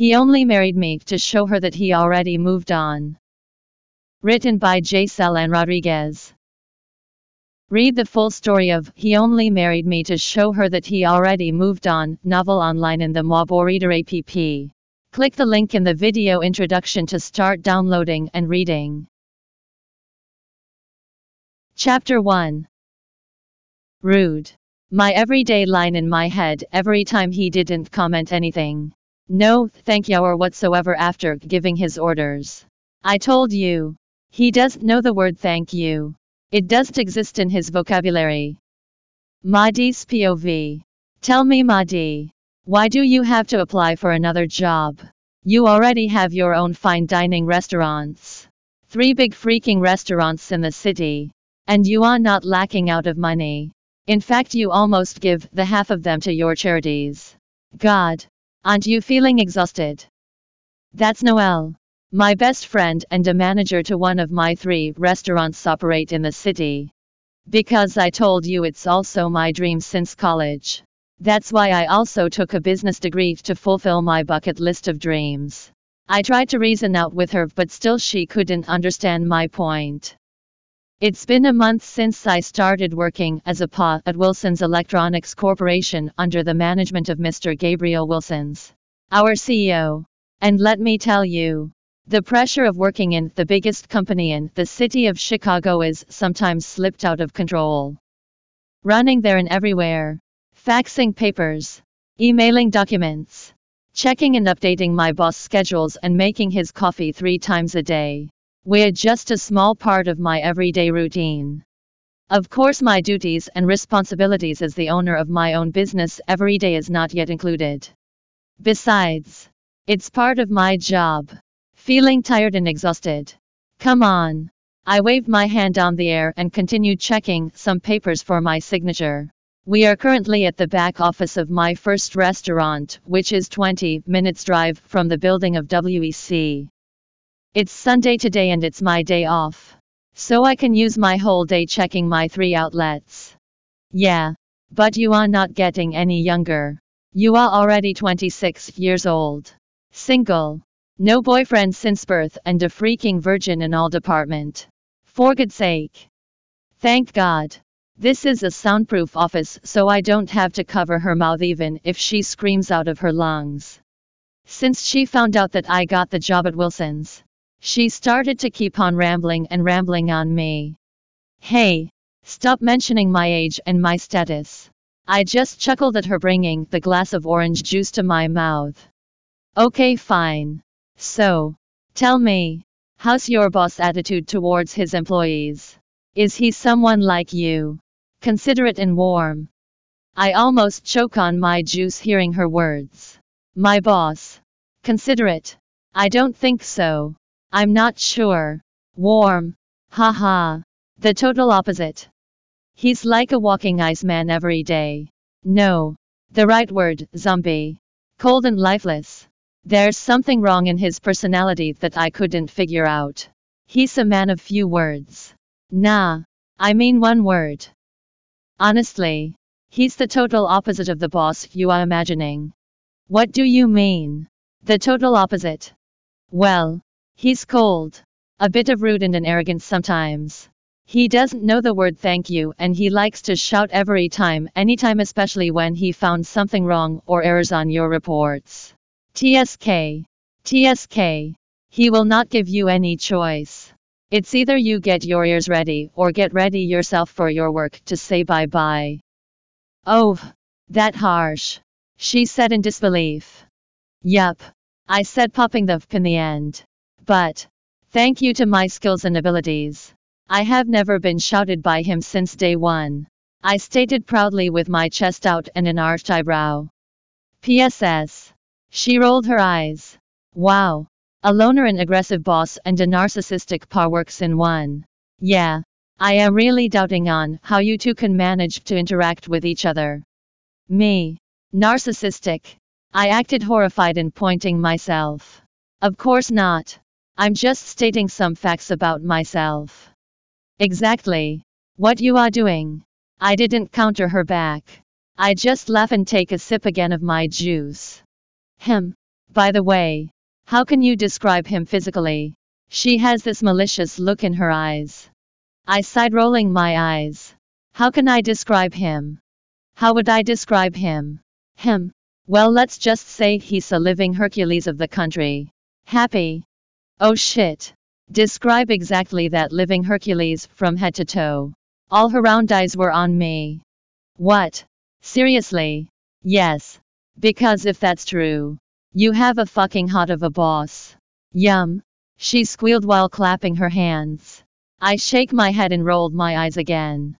He only married me to show her that he already moved on. Written by J. and Rodriguez. Read the full story of He Only Married Me to Show Her That He Already Moved On novel online in the MoboReader app. Click the link in the video introduction to start downloading and reading. Chapter 1 Rude. My everyday line in my head every time he didn't comment anything. No, thank you or whatsoever after giving his orders. I told you. He doesn't know the word thank you. It doesn't exist in his vocabulary. Madi's POV. Tell me, Mahdi. Why do you have to apply for another job? You already have your own fine dining restaurants. Three big freaking restaurants in the city. And you are not lacking out of money. In fact, you almost give the half of them to your charities. God. Aren't you feeling exhausted? That's Noel. My best friend and a manager to one of my three restaurants operate in the city. Because I told you it's also my dream since college. That's why I also took a business degree to fulfill my bucket list of dreams. I tried to reason out with her, but still she couldn't understand my point. It's been a month since I started working as a PA at Wilsons Electronics Corporation under the management of Mr. Gabriel Wilsons, our CEO. And let me tell you, the pressure of working in the biggest company in the city of Chicago is sometimes slipped out of control. Running there and everywhere, faxing papers, emailing documents, checking and updating my boss schedules, and making his coffee three times a day. We're just a small part of my everyday routine. Of course, my duties and responsibilities as the owner of my own business every day is not yet included. Besides, it's part of my job. Feeling tired and exhausted. Come on. I waved my hand on the air and continued checking some papers for my signature. We are currently at the back office of my first restaurant, which is 20 minutes drive from the building of WEC. It's Sunday today and it's my day off. So I can use my whole day checking my three outlets. Yeah. But you are not getting any younger. You are already 26 years old. Single. No boyfriend since birth and a freaking virgin in all department. For God's sake. Thank God. This is a soundproof office so I don't have to cover her mouth even if she screams out of her lungs. Since she found out that I got the job at Wilson's, she started to keep on rambling and rambling on me. Hey, stop mentioning my age and my status. I just chuckled at her bringing the glass of orange juice to my mouth. Okay, fine. So, tell me, how's your boss attitude towards his employees? Is he someone like you? Considerate and warm. I almost choke on my juice hearing her words. My boss. Considerate. I don't think so. I'm not sure. Warm. Haha. The total opposite. He's like a walking iceman every day. No. The right word, zombie. Cold and lifeless. There's something wrong in his personality that I couldn't figure out. He's a man of few words. Nah. I mean one word. Honestly. He's the total opposite of the boss you are imagining. What do you mean? The total opposite. Well, he's cold. A bit of rude and an arrogant sometimes. He doesn't know the word thank you and he likes to shout every time, anytime, especially when he found something wrong or errors on your reports. TSK. TSK. He will not give you any choice. It's either you get your ears ready or get ready yourself for your work to say bye bye. Oh, that harsh. She said in disbelief. Yup. I said popping the f in the end. But, thank you to my skills and abilities. I have never been shouted by him since day one. I stated proudly with my chest out and an arched eyebrow. PSS. She rolled her eyes. Wow. A loner and aggressive boss and a narcissistic par works in one. Yeah. I am really doubting on how you two can manage to interact with each other. Me. Narcissistic. I acted horrified and pointing myself. Of course not. I'm just stating some facts about myself. Exactly. What you are doing. I didn't counter her back. I just laugh and take a sip again of my juice. Him. By the way, how can you describe him physically? She has this malicious look in her eyes. I sighed, rolling my eyes. How can I describe him? How would I describe him? Him. Well, let's just say he's a living Hercules of the country. Happy. Oh shit. Describe exactly that living Hercules from head to toe. All her round eyes were on me. What? Seriously? Yes. Because if that's true, you have a fucking hot of a boss. Yum. She squealed while clapping her hands. I shake my head and rolled my eyes again.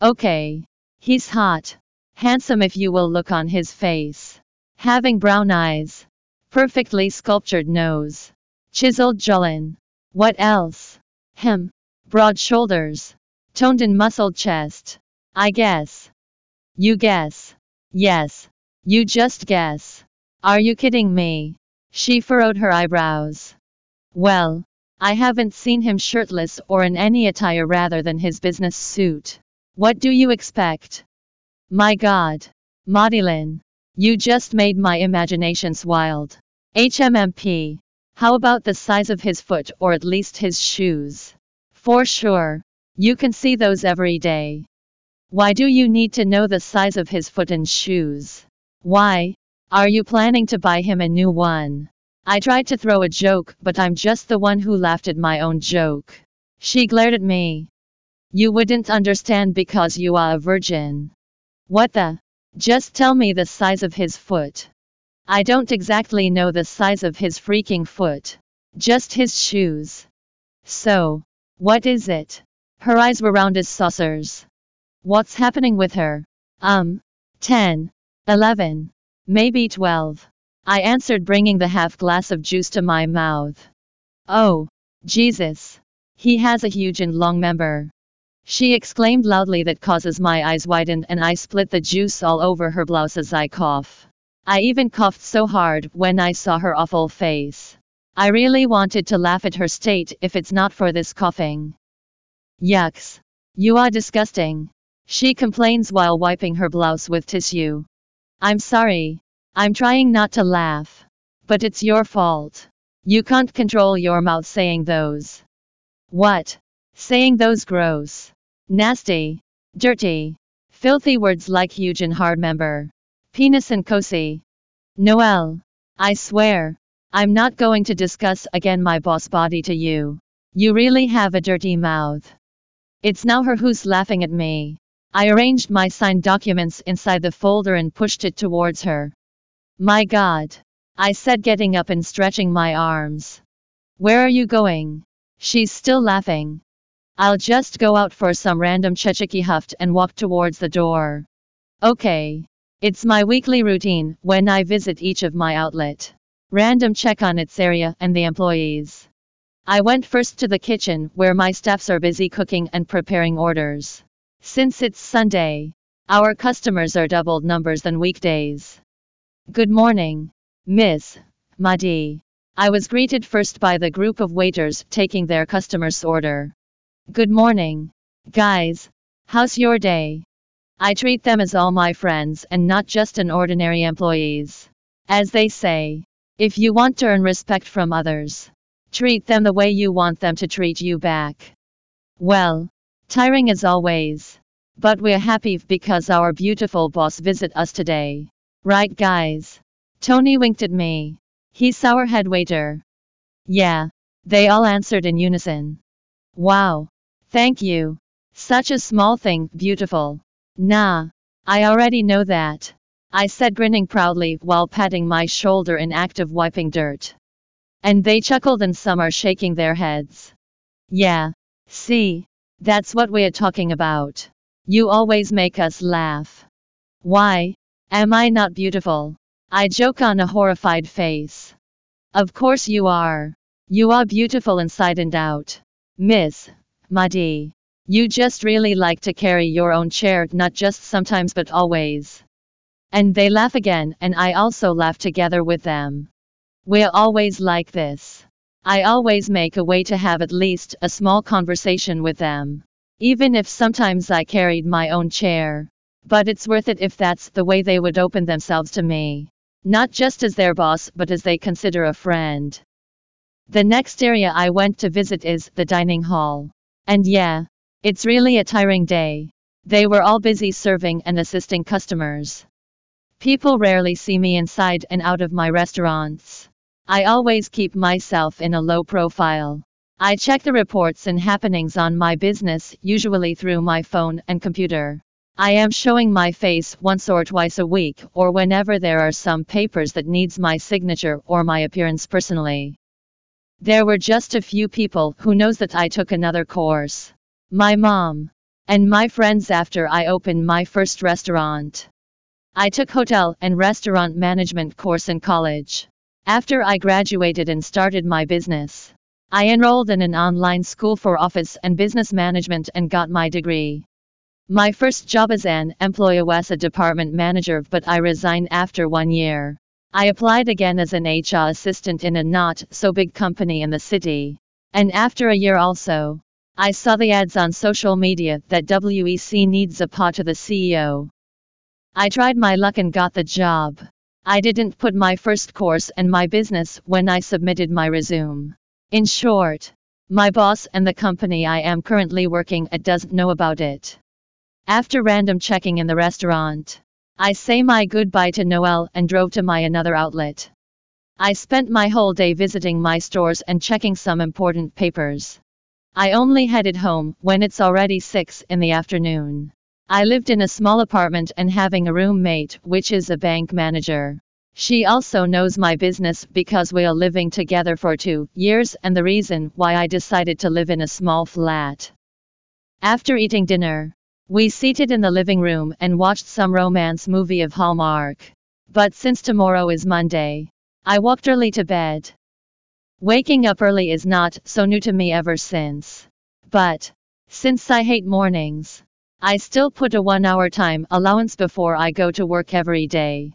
Okay. He's hot. Handsome if you will look on his face. Having brown eyes. Perfectly sculptured nose. Chiseled jawline. What else? Him. Broad shoulders. Toned and muscled chest. I guess. You guess. Yes. You just guess. Are you kidding me? She furrowed her eyebrows. Well, I haven't seen him shirtless or in any attire rather than his business suit. What do you expect? My god. Maudilyn. You just made my imaginations wild. HMMP. How about the size of his foot or at least his shoes? For sure. You can see those every day. Why do you need to know the size of his foot and shoes? Why? Are you planning to buy him a new one? I tried to throw a joke, but I'm just the one who laughed at my own joke. She glared at me. You wouldn't understand because you are a virgin. What the? Just tell me the size of his foot. I don't exactly know the size of his freaking foot. Just his shoes. So, what is it? Her eyes were round as saucers. What's happening with her? Um, 10, 11, maybe 12. I answered, bringing the half glass of juice to my mouth. Oh, Jesus. He has a huge and long member. She exclaimed loudly that causes my eyes widened and I split the juice all over her blouse as I cough. I even coughed so hard when I saw her awful face. I really wanted to laugh at her state if it's not for this coughing. Yucks. You are disgusting. She complains while wiping her blouse with tissue. I'm sorry. I'm trying not to laugh. But it's your fault. You can't control your mouth saying those. What? Saying those gross. Nasty. Dirty. Filthy words like huge and hard member. Penis and cozy. Noel. I swear. I'm not going to discuss again my boss body to you. You really have a dirty mouth. It's now her who's laughing at me. I arranged my signed documents inside the folder and pushed it towards her. My god. I said, getting up and stretching my arms. Where are you going? She's still laughing. I'll just go out for some random chechiki huffed and walk towards the door. Okay. It's my weekly routine when I visit each of my outlet. Random check on its area and the employees. I went first to the kitchen where my staffs are busy cooking and preparing orders. Since it's Sunday, our customers are doubled numbers than weekdays. Good morning, Miss Madi. I was greeted first by the group of waiters taking their customers' order. Good morning, guys. How's your day? I treat them as all my friends and not just an ordinary employees. As they say, if you want to earn respect from others, treat them the way you want them to treat you back. Well, tiring as always. But we're happy because our beautiful boss visit us today. Right guys? Tony winked at me. He's our head waiter. Yeah. They all answered in unison. Wow. Thank you. Such a small thing, beautiful. Nah, I already know that. I said grinning proudly while patting my shoulder in act of wiping dirt. And they chuckled and some are shaking their heads. Yeah. See? That's what we're talking about. You always make us laugh. Why? Am I not beautiful? I joke on a horrified face. Of course you are. You are beautiful inside and out. Miss Madi. You just really like to carry your own chair, not just sometimes but always. And they laugh again, and I also laugh together with them. We're always like this. I always make a way to have at least a small conversation with them. Even if sometimes I carried my own chair. But it's worth it if that's the way they would open themselves to me. Not just as their boss, but as they consider a friend. The next area I went to visit is the dining hall. And yeah, it's really a tiring day. They were all busy serving and assisting customers. People rarely see me inside and out of my restaurants. I always keep myself in a low profile. I check the reports and happenings on my business, usually through my phone and computer. I am showing my face once or twice a week or whenever there are some papers that needs my signature or my appearance personally. There were just a few people who knows that I took another course. My mom and my friends after I opened my first restaurant. I took hotel and restaurant management course in college. After I graduated and started my business, I enrolled in an online school for office and business management and got my degree. My first job as an employee was a department manager, but I resigned after one year. I applied again as an HR assistant in a not so big company in the city. And after a year also, I saw the ads on social media that WEC needs a PA to the CEO. I tried my luck and got the job. I didn't put my first course and my business when I submitted my resume. In short, my boss and the company I am currently working at doesn't know about it. After random checking in the restaurant, I say my goodbye to Noel and drove to my another outlet. I spent my whole day visiting my stores and checking some important papers. I only headed home when it's already 6 in the afternoon. I lived in a small apartment and having a roommate, which is a bank manager. She also knows my business because we are living together for two years and the reason why I decided to live in a small flat. After eating dinner, we seated in the living room and watched some romance movie of Hallmark. But since tomorrow is Monday, I walked early to bed. Waking up early is not so new to me ever since. But, since I hate mornings, I still put a one hour time allowance before I go to work every day.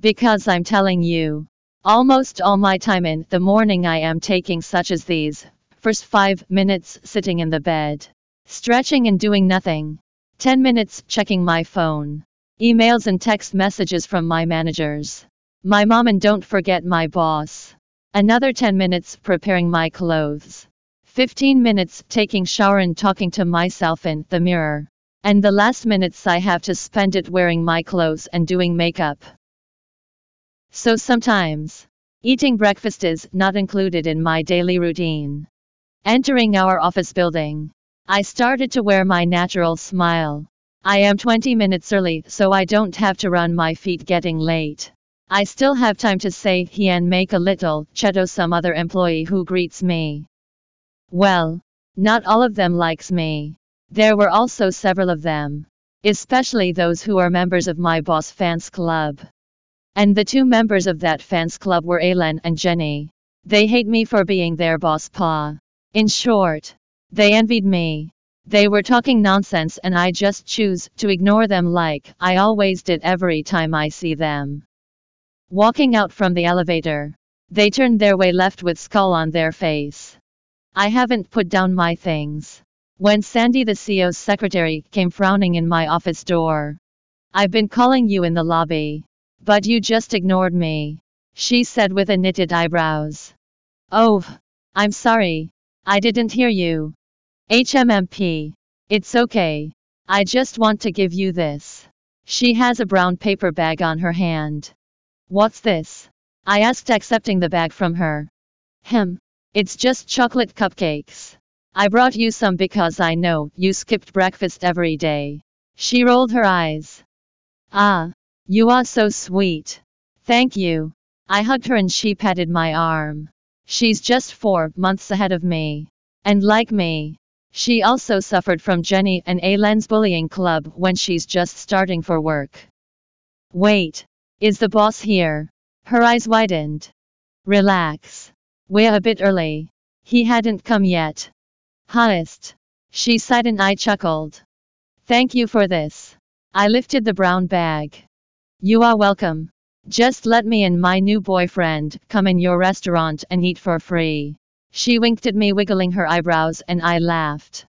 Because I'm telling you, almost all my time in the morning I am taking such as these first five minutes sitting in the bed, stretching and doing nothing. 10 minutes checking my phone. Emails and text messages from my managers. My mom and don't forget my boss. Another 10 minutes preparing my clothes. 15 minutes taking shower and talking to myself in the mirror. And the last minutes I have to spend it wearing my clothes and doing makeup. So sometimes, eating breakfast is not included in my daily routine. Entering our office building, I started to wear my natural smile. I am 20 minutes early, so I don't have to run my feet getting late. I still have time to say he and make a little chat to some other employee who greets me. Well, not all of them likes me. There were also several of them, especially those who are members of my boss fans club. And the two members of that fans club were Aileen and Jenny. They hate me for being their boss pa. In short, they envied me. They were talking nonsense and I just choose to ignore them like I always did every time I see them. Walking out from the elevator, they turned their way left with skull on their face. I haven't put down my things. When Sandy the CEO's secretary came frowning in my office door. I've been calling you in the lobby. But you just ignored me. She said with a knitted eyebrows. Oh, I'm sorry. I didn't hear you. HMMP. It's okay. I just want to give you this. She has a brown paper bag on her hand. What's this? I asked, accepting the bag from her. Hem. It's just chocolate cupcakes. I brought you some because I know you skipped breakfast every day. She rolled her eyes. Ah, you are so sweet. Thank you. I hugged her and she patted my arm. She's just four months ahead of me. And like me, she also suffered from Jenny and Aileen's bullying club when she's just starting for work. Wait, is the boss here? Her eyes widened. Relax. We're a bit early. He hadn't come yet. Highest. She sighed and I chuckled. Thank you for this. I lifted the brown bag. You are welcome. Just let me and my new boyfriend come in your restaurant and eat for free. She winked at me, wiggling her eyebrows, and I laughed.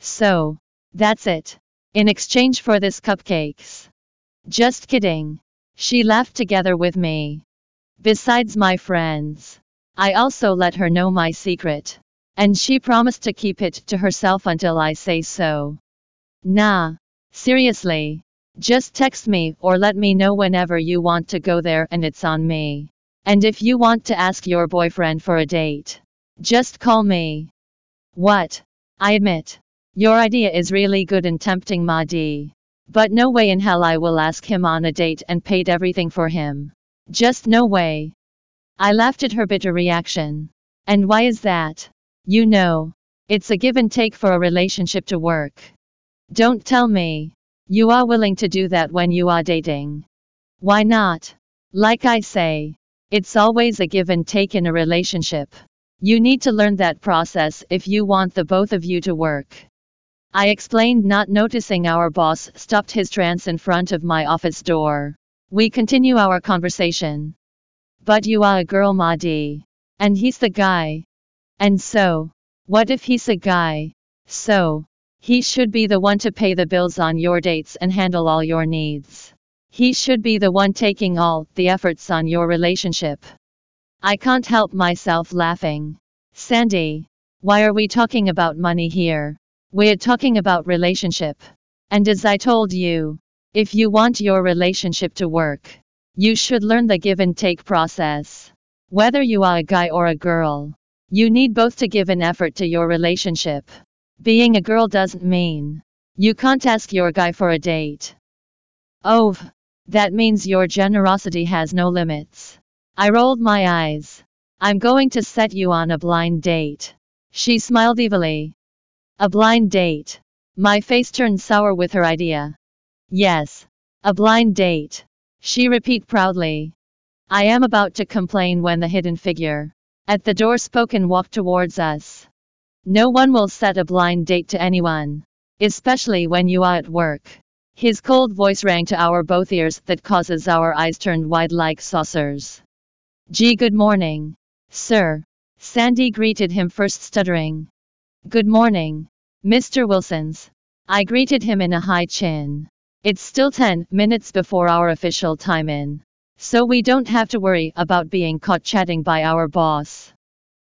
So, that's it. In exchange for this cupcakes. Just kidding. She laughed together with me. Besides my friends, I also let her know my secret. And she promised to keep it to herself until I say so. Nah. Seriously. Just text me or let me know whenever you want to go there and it's on me. And if you want to ask your boyfriend for a date, just call me. What? I admit. Your idea is really good and tempting, Madi. But no way in hell I will ask him on a date and paid everything for him. Just no way. I laughed at her bitter reaction. And why is that? You know, it's a give and take for a relationship to work. Don't tell me. You are willing to do that when you are dating. Why not? Like I say, it's always a give and take in a relationship. You need to learn that process if you want the both of you to work. I explained, not noticing our boss stopped his trance in front of my office door. We continue our conversation. But you are a girl, Madi. And he's the guy. And so, what if he's a guy? So, he should be the one to pay the bills on your dates and handle all your needs. He should be the one taking all the efforts on your relationship. I can't help myself laughing. Sandy, why are we talking about money here? We're talking about relationship. And as I told you, if you want your relationship to work, you should learn the give and take process. Whether you are a guy or a girl, you need both to give an effort to your relationship. Being a girl doesn't mean you can't ask your guy for a date. Oh, that means your generosity has no limits. I rolled my eyes. I'm going to set you on a blind date. She smiled evilly. A blind date. My face turned sour with her idea. Yes, a blind date. She repeated proudly. I am about to complain when the hidden figure at the door spoke and walked towards us. No one will set a blind date to anyone. Especially when you are at work. His cold voice rang to our both ears that causes our eyes turned wide like saucers. Gee, good morning. Sir. Sandy greeted him first stuttering. Good morning. Mr. Wilsons. I greeted him in a high chin. It's still 10 minutes before our official time in. So we don't have to worry about being caught chatting by our boss.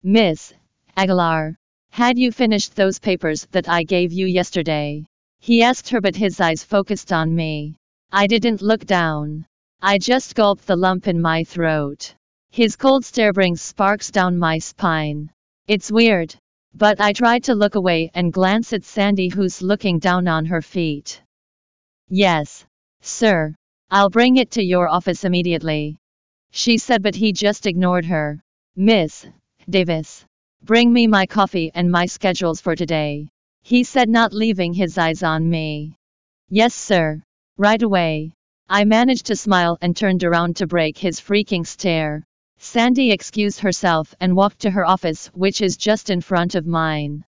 Miss Aguilar. Had you finished those papers that I gave you yesterday? He asked her, but his eyes focused on me. I didn't look down. I just gulped the lump in my throat. His cold stare brings sparks down my spine. It's weird. But I tried to look away and glance at Sandy, who's looking down on her feet. Yes, sir. I'll bring it to your office immediately. She said, but he just ignored her. Miss Davis. Bring me my coffee and my schedules for today. He said, not leaving his eyes on me. Yes, sir. Right away. I managed to smile and turned around to break his freaking stare. Sandy excused herself and walked to her office, which is just in front of mine.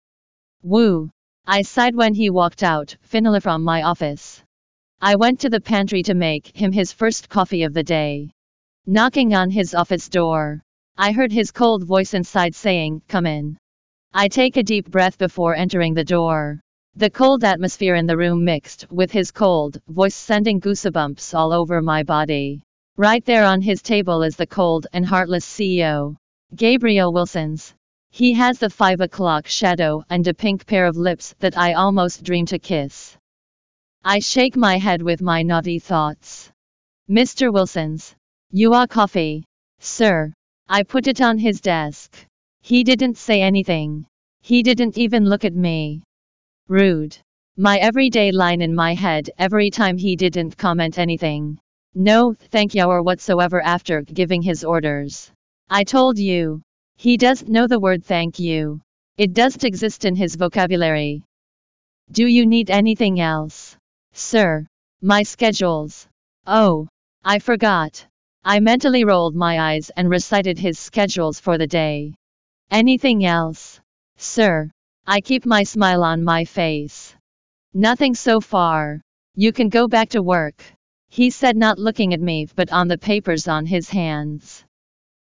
Woo! I sighed when he walked out, finally from my office. I went to the pantry to make him his first coffee of the day. Knocking on his office door. I heard his cold voice inside saying, Come in. I take a deep breath before entering the door. The cold atmosphere in the room mixed with his cold voice sending goosebumps all over my body. Right there on his table is the cold and heartless CEO, Gabriel Wilsons. He has the 5 o'clock shadow and a pink pair of lips that I almost dream to kiss. I shake my head with my naughty thoughts. Mr. Wilsons. You are coffee. Sir. I put it on his desk. He didn't say anything. He didn't even look at me. Rude. My everyday line in my head every time he didn't comment anything. No, thank you or whatsoever after giving his orders. I told you. He doesn't know the word thank you. It doesn't exist in his vocabulary. Do you need anything else? Sir. My schedules. Oh. I forgot. I mentally rolled my eyes and recited his schedules for the day. Anything else? Sir. I keep my smile on my face. Nothing so far. You can go back to work. He said, not looking at me but on the papers on his hands.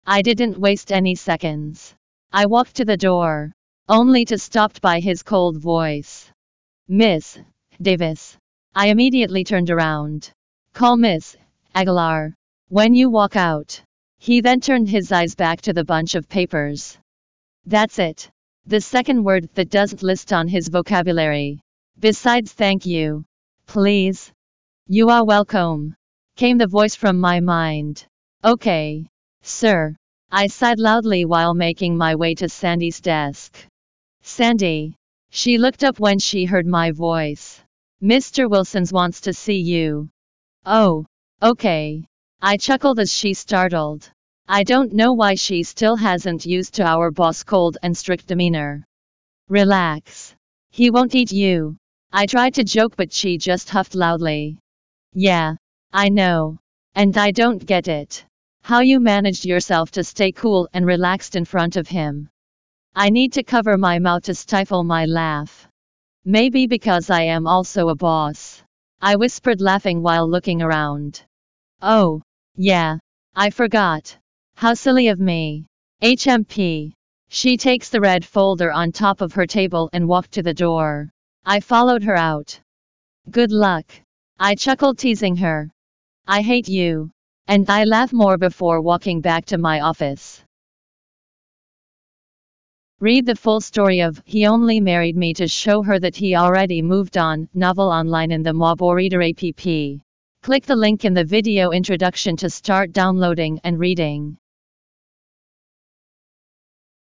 I didn't waste any seconds. I walked to the door, only to stopped by his cold voice. Miss Davis. I immediately turned around. Call Miss Aguilar. When you walk out. He then turned his eyes back to the bunch of papers. That's it. The second word that doesn't list on his vocabulary. Besides thank you. Please. You are welcome. Came the voice from my mind. Okay. Sir. I sighed loudly while making my way to Sandy's desk. Sandy. She looked up when she heard my voice. Mr. Wilsons wants to see you. Oh. Okay. I chuckled as she startled. I don't know why she still hasn't used to our boss' cold and strict demeanor. Relax. He won't eat you. I tried to joke, but she just huffed loudly. Yeah, I know. And I don't get it. How you managed yourself to stay cool and relaxed in front of him. I need to cover my mouth to stifle my laugh. Maybe because I am also a boss. I whispered, laughing while looking around. Oh, yeah, I forgot. How silly of me. HMP. She takes the red folder on top of her table and walked to the door. I followed her out. Good luck. I chuckled, teasing her. I hate you. And I laugh more before walking back to my office. Read the full story of He Only Married Me to show her that he already moved on, novel online in the MoboReader app. Click the link in the video introduction to start downloading and reading.